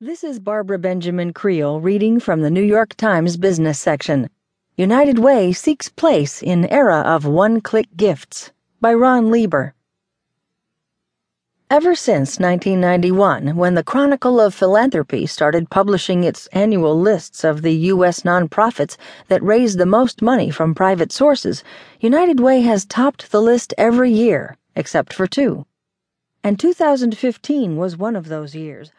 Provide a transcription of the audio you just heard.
This is Barbara Benjamin Creel reading from the New York Times business section. United Way seeks place in era of one-click gifts by Ron Lieber. Ever since 1991, when the Chronicle of Philanthropy started publishing its annual lists of the U.S. nonprofits that raise the most money from private sources, United Way has topped the list every year, except for two. And 2015 was one of those years